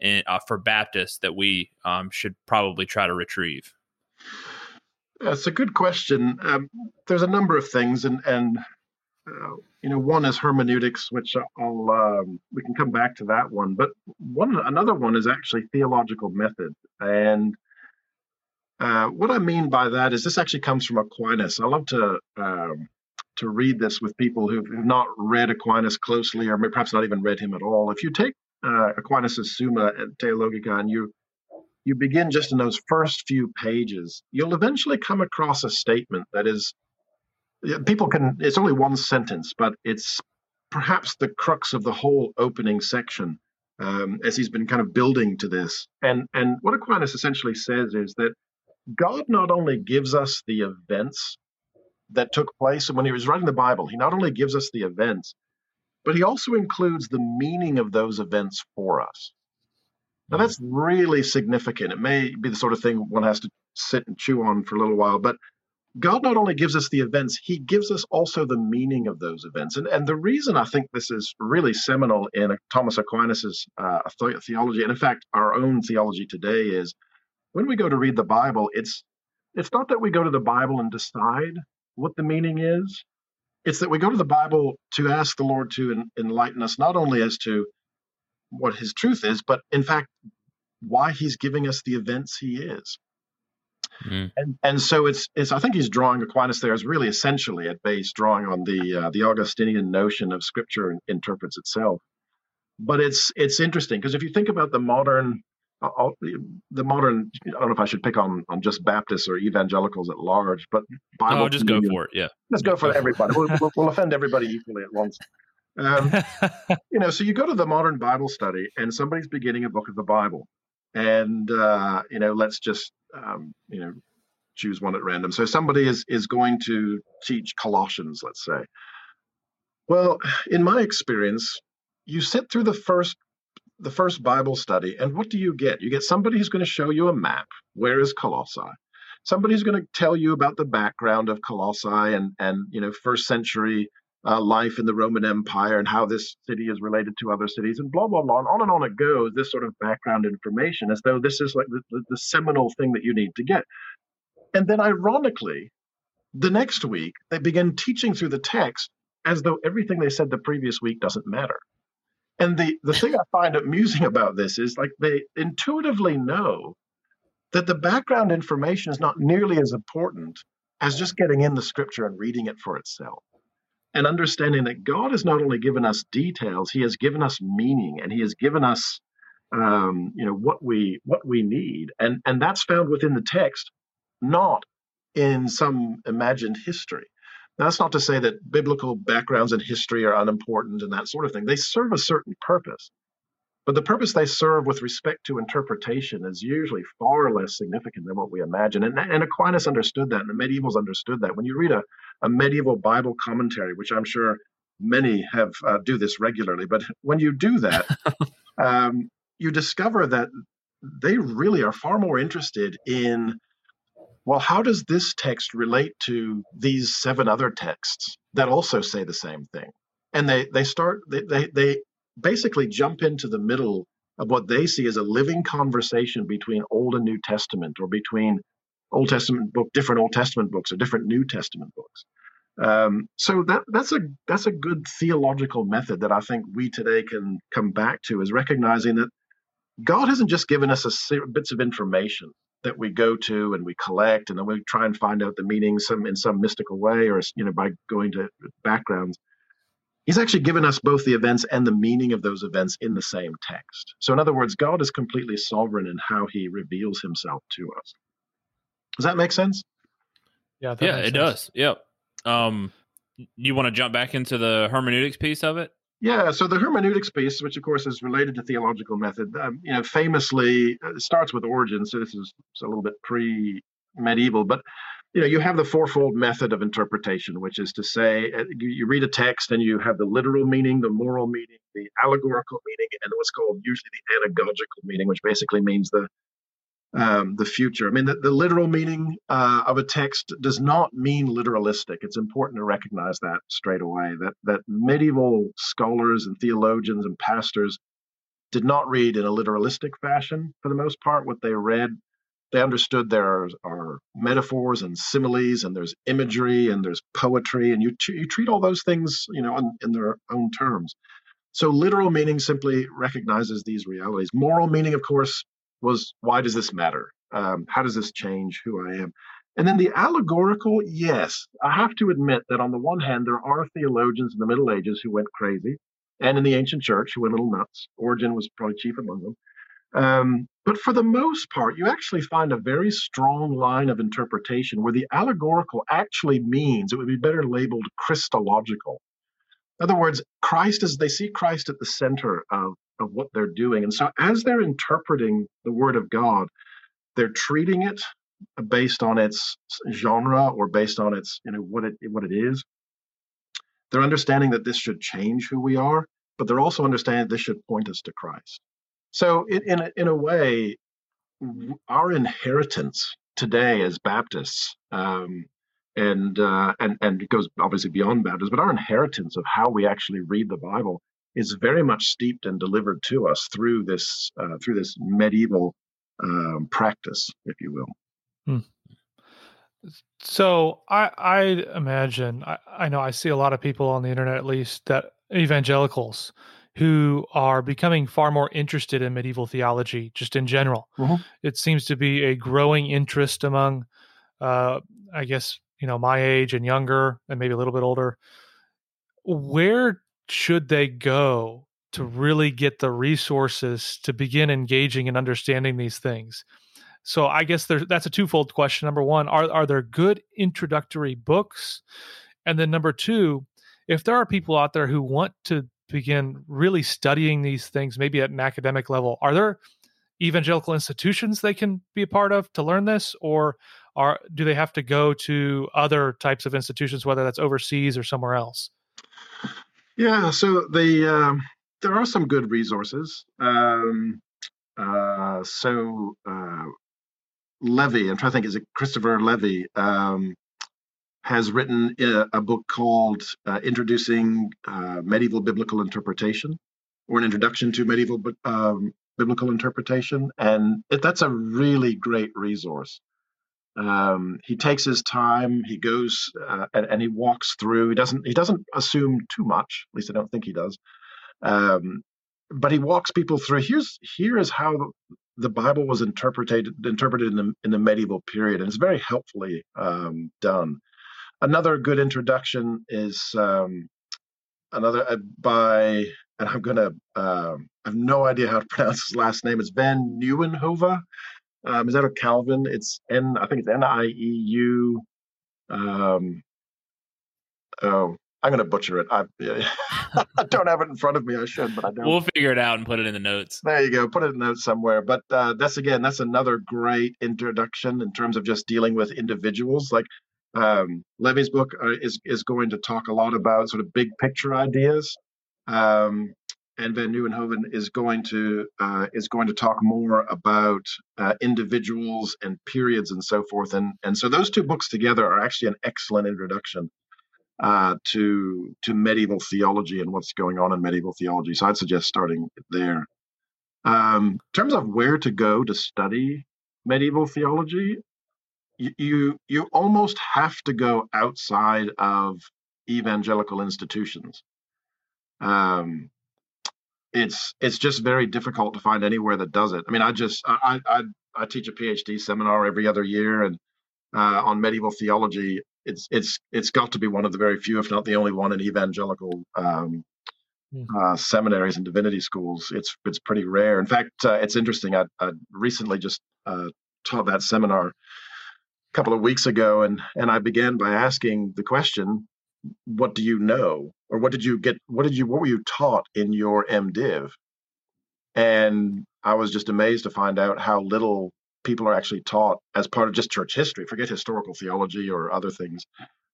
in, uh, for Baptists that we um, should probably try to retrieve. That's a good question. Um, there's a number of things, and and you know, one is hermeneutics, which I'll um, we can come back to that one. But one another one is actually theological method, and uh, what I mean by that is this actually comes from Aquinas. I love to um, to read this with people who've, who've not read Aquinas closely, or perhaps not even read him at all. If you take uh, Aquinas' Summa Theologica and you you begin just in those first few pages, you'll eventually come across a statement that is people can. It's only one sentence, but it's perhaps the crux of the whole opening section. Um, as he's been kind of building to this, and and what Aquinas essentially says is that God not only gives us the events that took place, and when he was writing the Bible, he not only gives us the events, but he also includes the meaning of those events for us. Now, that's really significant. It may be the sort of thing one has to sit and chew on for a little while, but God not only gives us the events, he gives us also the meaning of those events. And, and the reason I think this is really seminal in Thomas Aquinas' uh, theology, and in fact, our own theology today, is when we go to read the Bible, it's it's not that we go to the Bible and decide what the meaning is. It's that we go to the Bible to ask the Lord to en- enlighten us not only as to what His truth is, but in fact why He's giving us the events He is. Mm. And and so it's it's I think he's drawing Aquinas there is really essentially at base drawing on the uh, the Augustinian notion of Scripture interprets itself. But it's it's interesting because if you think about the modern I'll, the modern i don't know if i should pick on on just baptists or evangelicals at large but bible oh, just go for it yeah let's go for everybody we'll, we'll, we'll, offend everybody equally at once um, you know so you go to the modern bible study and somebody's beginning a book of the bible and uh, you know let's just um, you know choose one at random so somebody is is going to teach colossians let's say well in my experience you sit through the first the first Bible study, and what do you get? You get somebody who's going to show you a map. Where is Colossae? Somebody who's going to tell you about the background of Colossae and and you know first century uh, life in the Roman Empire and how this city is related to other cities and blah blah blah and on and on it goes. This sort of background information, as though this is like the, the, the seminal thing that you need to get. And then, ironically, the next week they begin teaching through the text as though everything they said the previous week doesn't matter. And the, the thing I find amusing about this is like they intuitively know that the background information is not nearly as important as just getting in the scripture and reading it for itself. And understanding that God has not only given us details, He has given us meaning and He has given us um, you know what we what we need. And and that's found within the text, not in some imagined history. Now, that's not to say that biblical backgrounds and history are unimportant and that sort of thing. They serve a certain purpose. But the purpose they serve with respect to interpretation is usually far less significant than what we imagine. And, and Aquinas understood that, and the medievals understood that. When you read a, a medieval Bible commentary, which I'm sure many have uh, do this regularly, but when you do that, um, you discover that they really are far more interested in well, how does this text relate to these seven other texts that also say the same thing? And they they start they they, they basically jump into the middle of what they see as a living conversation between Old and New Testament, or between Old Testament book, different Old Testament books, or different New Testament books. Um, so that that's a that's a good theological method that I think we today can come back to is recognizing that God hasn't just given us a bits of information that we go to and we collect, and then we try and find out the meaning some in some mystical way, or you know by going to backgrounds. He's actually given us both the events and the meaning of those events in the same text. So, in other words, God is completely sovereign in how He reveals Himself to us. Does that make sense? Yeah, yeah, it sense. does. Yep. Um, you want to jump back into the hermeneutics piece of it? Yeah, so the hermeneutics piece, which of course is related to theological method, um, you know, famously uh, starts with Origen. So this is a little bit pre-medieval, but you know, you have the fourfold method of interpretation, which is to say, uh, you, you read a text and you have the literal meaning, the moral meaning, the allegorical meaning, and what's called usually the anagogical meaning, which basically means the um, the future. I mean, the, the literal meaning uh, of a text does not mean literalistic. It's important to recognize that straight away. That that medieval scholars and theologians and pastors did not read in a literalistic fashion for the most part. What they read, they understood there are, are metaphors and similes, and there's imagery and there's poetry, and you you treat all those things, you know, in, in their own terms. So literal meaning simply recognizes these realities. Moral meaning, of course, was why does this matter? Um, how does this change who I am? And then the allegorical, yes, I have to admit that on the one hand, there are theologians in the Middle Ages who went crazy, and in the ancient church who went a little nuts. Origen was probably chief among them. Um, but for the most part, you actually find a very strong line of interpretation where the allegorical actually means it would be better labeled Christological. In other words, Christ is, they see Christ at the center of of what they're doing. And so as they're interpreting the word of God, they're treating it based on its genre or based on its, you know, what it what it is. They're understanding that this should change who we are, but they're also understanding this should point us to Christ. So in in a, in a way, our inheritance today as Baptists, um, and uh, and and it goes obviously beyond Baptists, but our inheritance of how we actually read the Bible is very much steeped and delivered to us through this uh, through this medieval um, practice, if you will. Hmm. So I, I imagine I, I know I see a lot of people on the internet at least that evangelicals who are becoming far more interested in medieval theology just in general. Mm-hmm. It seems to be a growing interest among uh, I guess you know my age and younger and maybe a little bit older. Where should they go to really get the resources to begin engaging and understanding these things? So I guess there's that's a twofold question. Number one, are are there good introductory books? And then number two, if there are people out there who want to begin really studying these things, maybe at an academic level, are there evangelical institutions they can be a part of to learn this, or are do they have to go to other types of institutions, whether that's overseas or somewhere else? Yeah, so the um, there are some good resources. Um, uh, so uh, Levy, I'm trying to think, is it Christopher Levy? Um, has written a, a book called uh, Introducing uh, Medieval Biblical Interpretation, or an introduction to medieval um, biblical interpretation, and it, that's a really great resource. Um, he takes his time. He goes uh, and, and, he walks through. He doesn't. He doesn't assume too much. At least I don't think he does. Um, but he walks people through. Here's here is how the, Bible was interpreted interpreted in the in the medieval period, and it's very helpfully um, done. Another good introduction is um, another uh, by, and I'm gonna. Um, I have no idea how to pronounce his last name. It's Van Nieuwenhove. Um, is that a Calvin? It's N. I think it's N I E U. Um, oh, I'm going to butcher it. I, I, don't have it in front of me. I should, but I don't. We'll figure it out and put it in the notes. There you go. Put it in notes somewhere. But uh, that's again, that's another great introduction in terms of just dealing with individuals. Like Um, Levy's book uh, is is going to talk a lot about sort of big picture ideas, um, and Van Nieuwenhoven is going to uh, is going to talk more about uh, individuals and periods and so forth. And and so those two books together are actually an excellent introduction uh, to to medieval theology and what's going on in medieval theology. So I'd suggest starting there. Um, in terms of where to go to study medieval theology, you you almost have to go outside of evangelical institutions. Um, it's it's just very difficult to find anywhere that does it. I mean, I just I I, I teach a PhD seminar every other year, and uh, on medieval theology, it's it's it's got to be one of the very few, if not the only one, in evangelical um, hmm. uh, seminaries and divinity schools. It's it's pretty rare. In fact, uh, it's interesting. I, I recently just uh, taught that seminar a couple of weeks ago, and and I began by asking the question, "What do you know, or what did you get? What did you? What were you taught in your MDiv?" And I was just amazed to find out how little people are actually taught as part of just church history. Forget historical theology or other things.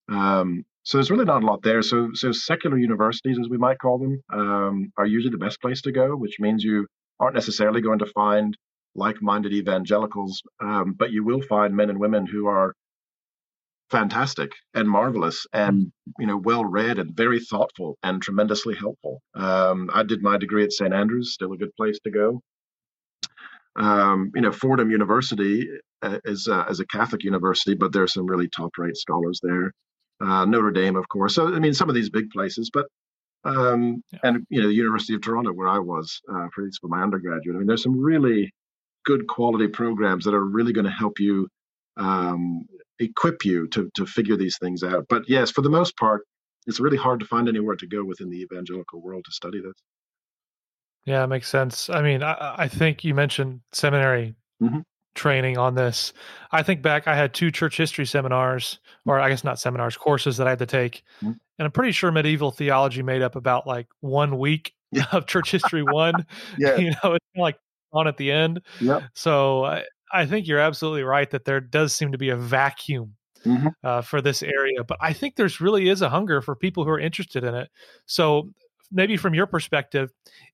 Um, so there's really not a lot there. So so secular universities, as we might call them, um, are usually the best place to go, which means you aren't necessarily going to find like-minded evangelicals, um, but you will find men and women who are fantastic and marvelous and you know well read and very thoughtful and tremendously helpful. Um, I did my degree at St Andrews, still a good place to go. Um, you know, Fordham University uh, is uh, is a Catholic university, but there are some really top-rate scholars there. Uh, Notre Dame, of course. So I mean, some of these big places, but um, yeah. and you know, the University of Toronto, where I was uh, for, for my undergraduate. I mean, there's some really good quality programs that are really going to help you um, equip you to to figure these things out. But yes, for the most part, it's really hard to find anywhere to go within the evangelical world to study this. Yeah, it makes sense. I mean, I, I think you mentioned seminary mm-hmm. training on this. I think back, I had two church history seminars, or I guess not seminars, courses that I had to take. Mm-hmm. And I'm pretty sure medieval theology made up about like one week yeah. of church history one. yeah. You know, it's like on at the end. Yep. So I, I think you're absolutely right that there does seem to be a vacuum mm-hmm. uh, for this area, but I think there's really is a hunger for people who are interested in it. So maybe from your perspective,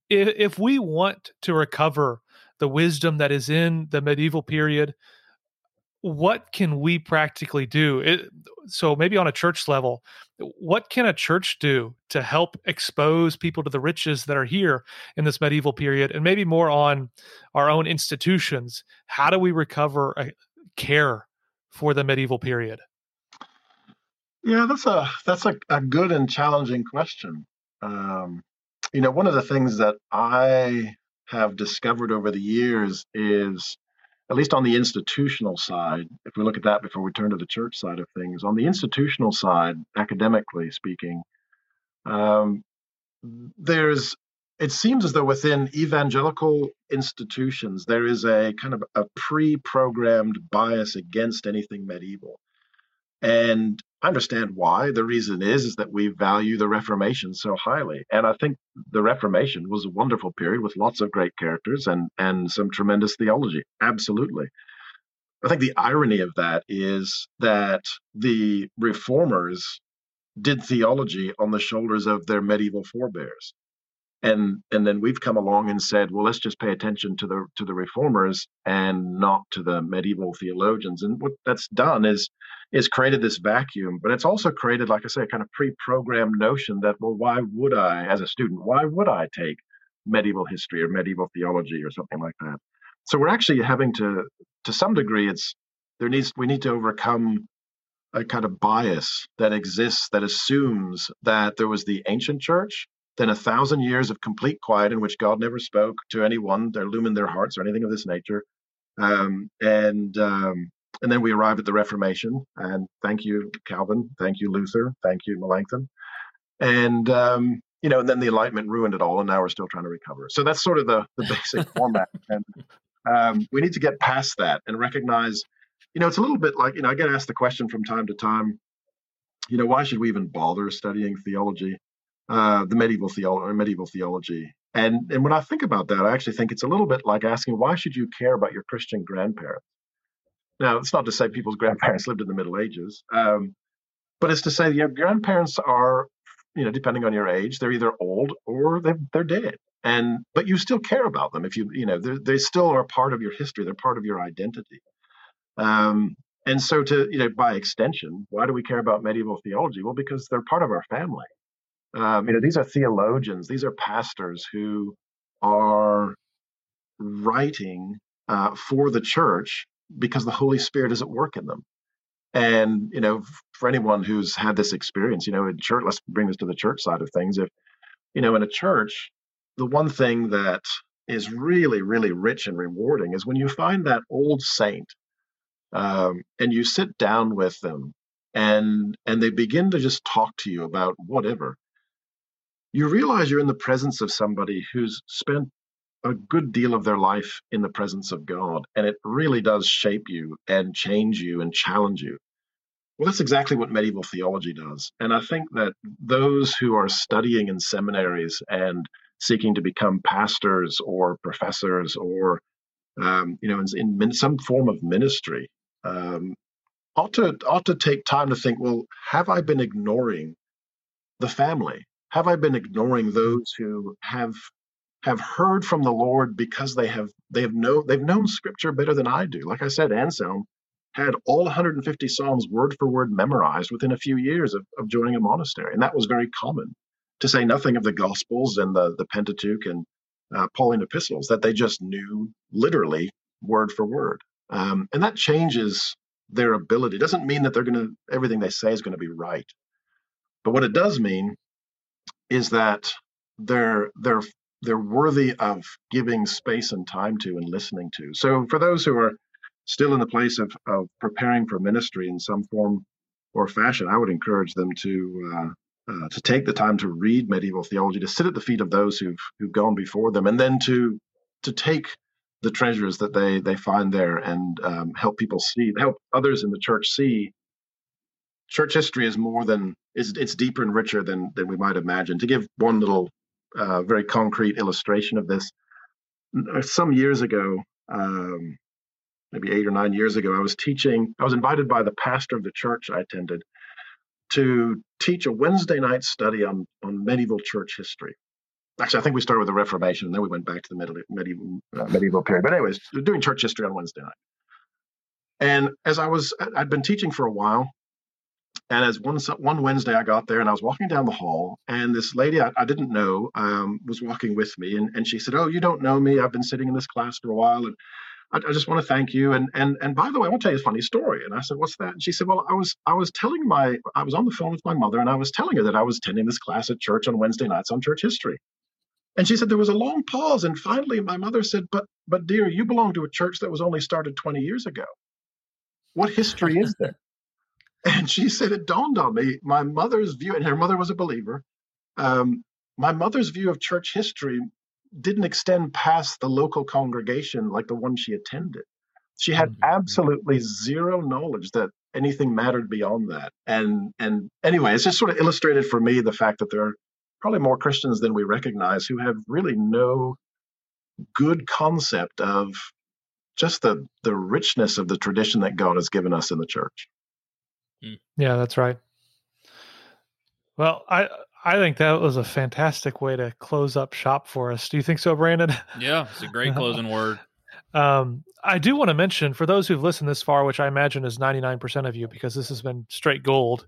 if, if we want to recover the wisdom that is in the medieval period, what can we practically do? It, so maybe on a church level, what can a church do to help expose people to the riches that are here in this medieval period, and maybe more on our own institutions? How do we recover a care for the medieval period? Yeah, that's a that's a, a good and challenging question. Um, you know, one of the things that I have discovered over the years is at least on the institutional side, if we look at that before we turn to the church side of things, on the institutional side, academically speaking, um, there's it seems as though within evangelical institutions there is a kind of a pre-programmed bias against anything medieval and I understand why. The reason is is that we value the Reformation so highly, and I think the Reformation was a wonderful period with lots of great characters and and some tremendous theology. Absolutely. I think the irony of that is that the reformers did theology on the shoulders of their medieval forebears and and then we've come along and said well let's just pay attention to the to the reformers and not to the medieval theologians. And what that's done is is created this vacuum but it's also created like i say a kind of pre-programmed notion that well why would i as a student why would i take medieval history or medieval theology or something like that? So we're actually having to to some degree it's there needs we need to overcome a kind of bias that exists that assumes that there was the ancient church then a thousand years of complete quiet in which God never spoke to anyone, their illumined their hearts or anything of this nature. Um, and um, and then we arrive at the Reformation. And thank you, Calvin. Thank you, Luther. Thank you, Melanchthon. And um, you know, and then the Enlightenment ruined it all, and now we're still trying to recover. So that's sort of the the basic format. And um, we need to get past that and recognize, you know, it's a little bit like you know, I get asked the question from time to time. You know, why should we even bother studying theology? Uh, the medieval theology, medieval theology. And and when I think about that, I actually think it's a little bit like asking, why should you care about your Christian grandparents? Now, it's not to say people's grandparents lived in the Middle Ages, um, but it's to say your grandparents are, you know, depending on your age, they're either old or they're, they're dead. And but you still care about them if you, you know, they still are part of your history. They're part of your identity. Um, and so, to you know, by extension, why do we care about medieval theology? Well, because they're part of our family. Um, you know, these are theologians, these are pastors who are writing uh, for the church because the Holy Spirit is at work in them. And you know, for anyone who's had this experience, you know, in church, let's bring this to the church side of things. If you know, in a church, the one thing that is really, really rich and rewarding is when you find that old saint um, and you sit down with them and and they begin to just talk to you about whatever you realize you're in the presence of somebody who's spent a good deal of their life in the presence of God, and it really does shape you and change you and challenge you. Well, that's exactly what medieval theology does. And I think that those who are studying in seminaries and seeking to become pastors or professors or, um, you know, in, in, some form of ministry, um, ought to ought to take time to think. Well, have I been ignoring the family? Have I been ignoring those who have have heard from the Lord because they have they have know they've known Scripture better than I do? Like I said, Anselm had all 150 Psalms word for word memorized within a few years of, of joining a monastery, and that was very common. To say nothing of the Gospels and the the Pentateuch and uh, Pauline epistles that they just knew literally word for word, um, and that changes their ability. It doesn't mean that they're going to everything they say is going to be right, but what it does mean is that they're they're they're worthy of giving space and time to and listening to. So for those who are still in the place of, of preparing for ministry in some form or fashion, I would encourage them to uh, uh, to take the time to read medieval theology, to sit at the feet of those who've who've gone before them, and then to to take the treasures that they they find there and um, help people see, help others in the church see. Church history is more than is it's deeper and richer than than we might imagine. To give one little uh, very concrete illustration of this, uh, some years ago, um, maybe eight or nine years ago, I was teaching. I was invited by the pastor of the church I attended to teach a Wednesday night study on on medieval church history. Actually, I think we started with the Reformation, and then we went back to the medieval medieval, uh, medieval period. But anyways, doing church history on Wednesday night. And as I was, I'd been teaching for a while, and as one one Wednesday, I got there and I was walking down the hall, and this lady I, I didn't know um, was walking with me, and, and she said, "Oh, you don't know me? I've been sitting in this class for a while, and I, I just want to thank you. And and and by the way, I want to tell you a funny story." And I said, "What's that?" And she said, "Well, I was I was telling my I was on the phone with my mother, and I was telling her that I was attending this class at church on Wednesday nights on church history." And she said there was a long pause, and finally, my mother said, "But but dear, you belong to a church that was only started 20 years ago. What history is there?" And she said, it dawned on me, my mother's view, and her mother was a believer, um, my mother's view of church history didn't extend past the local congregation like the one she attended. She had mm-hmm. absolutely zero knowledge that anything mattered beyond that. And and anyway, it's just sort of illustrated for me the fact that there are probably more Christians than we recognize who have really no good concept of just the the richness of the tradition that God has given us in the church. Mm. Yeah, that's right. Well, I I think that was a fantastic way to close up shop for us. Do you think so, Brandon? Yeah, it's a great closing word. Um, I do want to mention for those who've listened this far, which I imagine is 99% of you because this has been straight gold.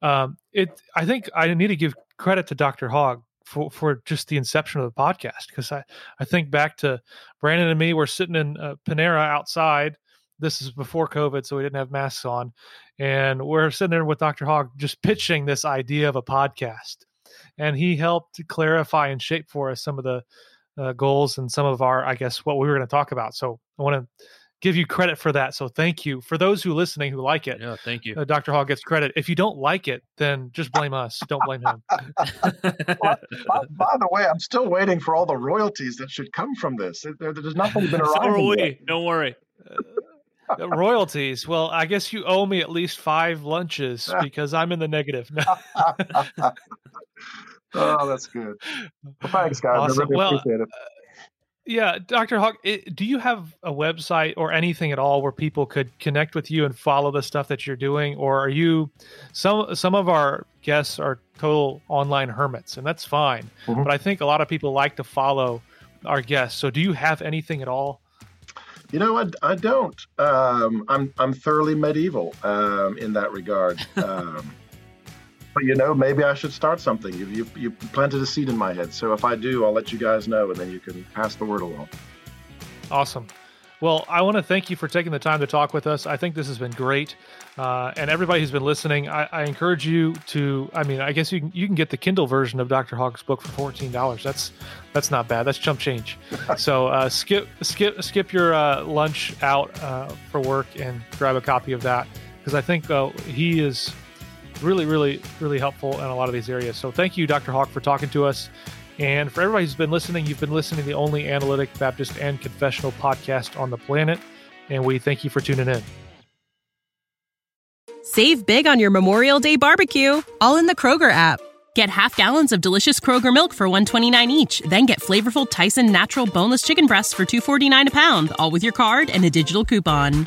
Um, it, I think I need to give credit to Dr. Hogg for, for just the inception of the podcast because I, I think back to Brandon and me, we're sitting in uh, Panera outside this is before COVID, so we didn't have masks on. And we're sitting there with Dr. Hogg just pitching this idea of a podcast. And he helped clarify and shape for us some of the uh, goals and some of our, I guess, what we were going to talk about. So I want to give you credit for that. So thank you for those who listening who like it. Yeah, thank you. Uh, Dr. Hogg gets credit. If you don't like it, then just blame us. Don't blame him. by, by, by, the way, I'm still waiting for all the royalties that should come from this. There, there's nothing been around. so are we. Don't worry. royalties. Well, I guess you owe me at least five lunches because I'm in the negative. oh, that's good. Well, thanks, guys. Awesome. I really well, appreciate it. Uh, Yeah, Dr. Hogg, it, do you have a website or anything at all where people could connect with you and follow the stuff that you're doing, or are you some some of our guests are total online hermits, and that's fine. Mm-hmm. But I think a lot of people like to follow our guests. So, do you have anything at all? You know, I, I don't. Um, I'm I'm thoroughly medieval um, in that regard. Um, but you know, maybe I should start something. You, you, you planted a seed in my head. So if I do, I'll let you guys know, and then you can pass the word along. Awesome. Well, I want to thank you for taking the time to talk with us. I think this has been great, uh, and everybody who's been listening, I, I, encourage you to. I mean, I guess you can you can get the Kindle version of Dr. Hogg's book for fourteen dollars. That's that's not bad. That's chump change. so uh, skip skip skip your uh, lunch out uh, for work and grab a copy of that because I think uh, he is really, really, really helpful in a lot of these areas. So thank you, Dr. Hogg, for talking to us. And for everybody who's been listening, you've been listening to the only analytic, Baptist, and confessional podcast on the planet. And we thank you for tuning in. Save big on your Memorial Day barbecue, all in the Kroger app. Get half gallons of delicious Kroger milk for 129 each, then get flavorful Tyson natural boneless chicken breasts for 249 a pound, all with your card and a digital coupon.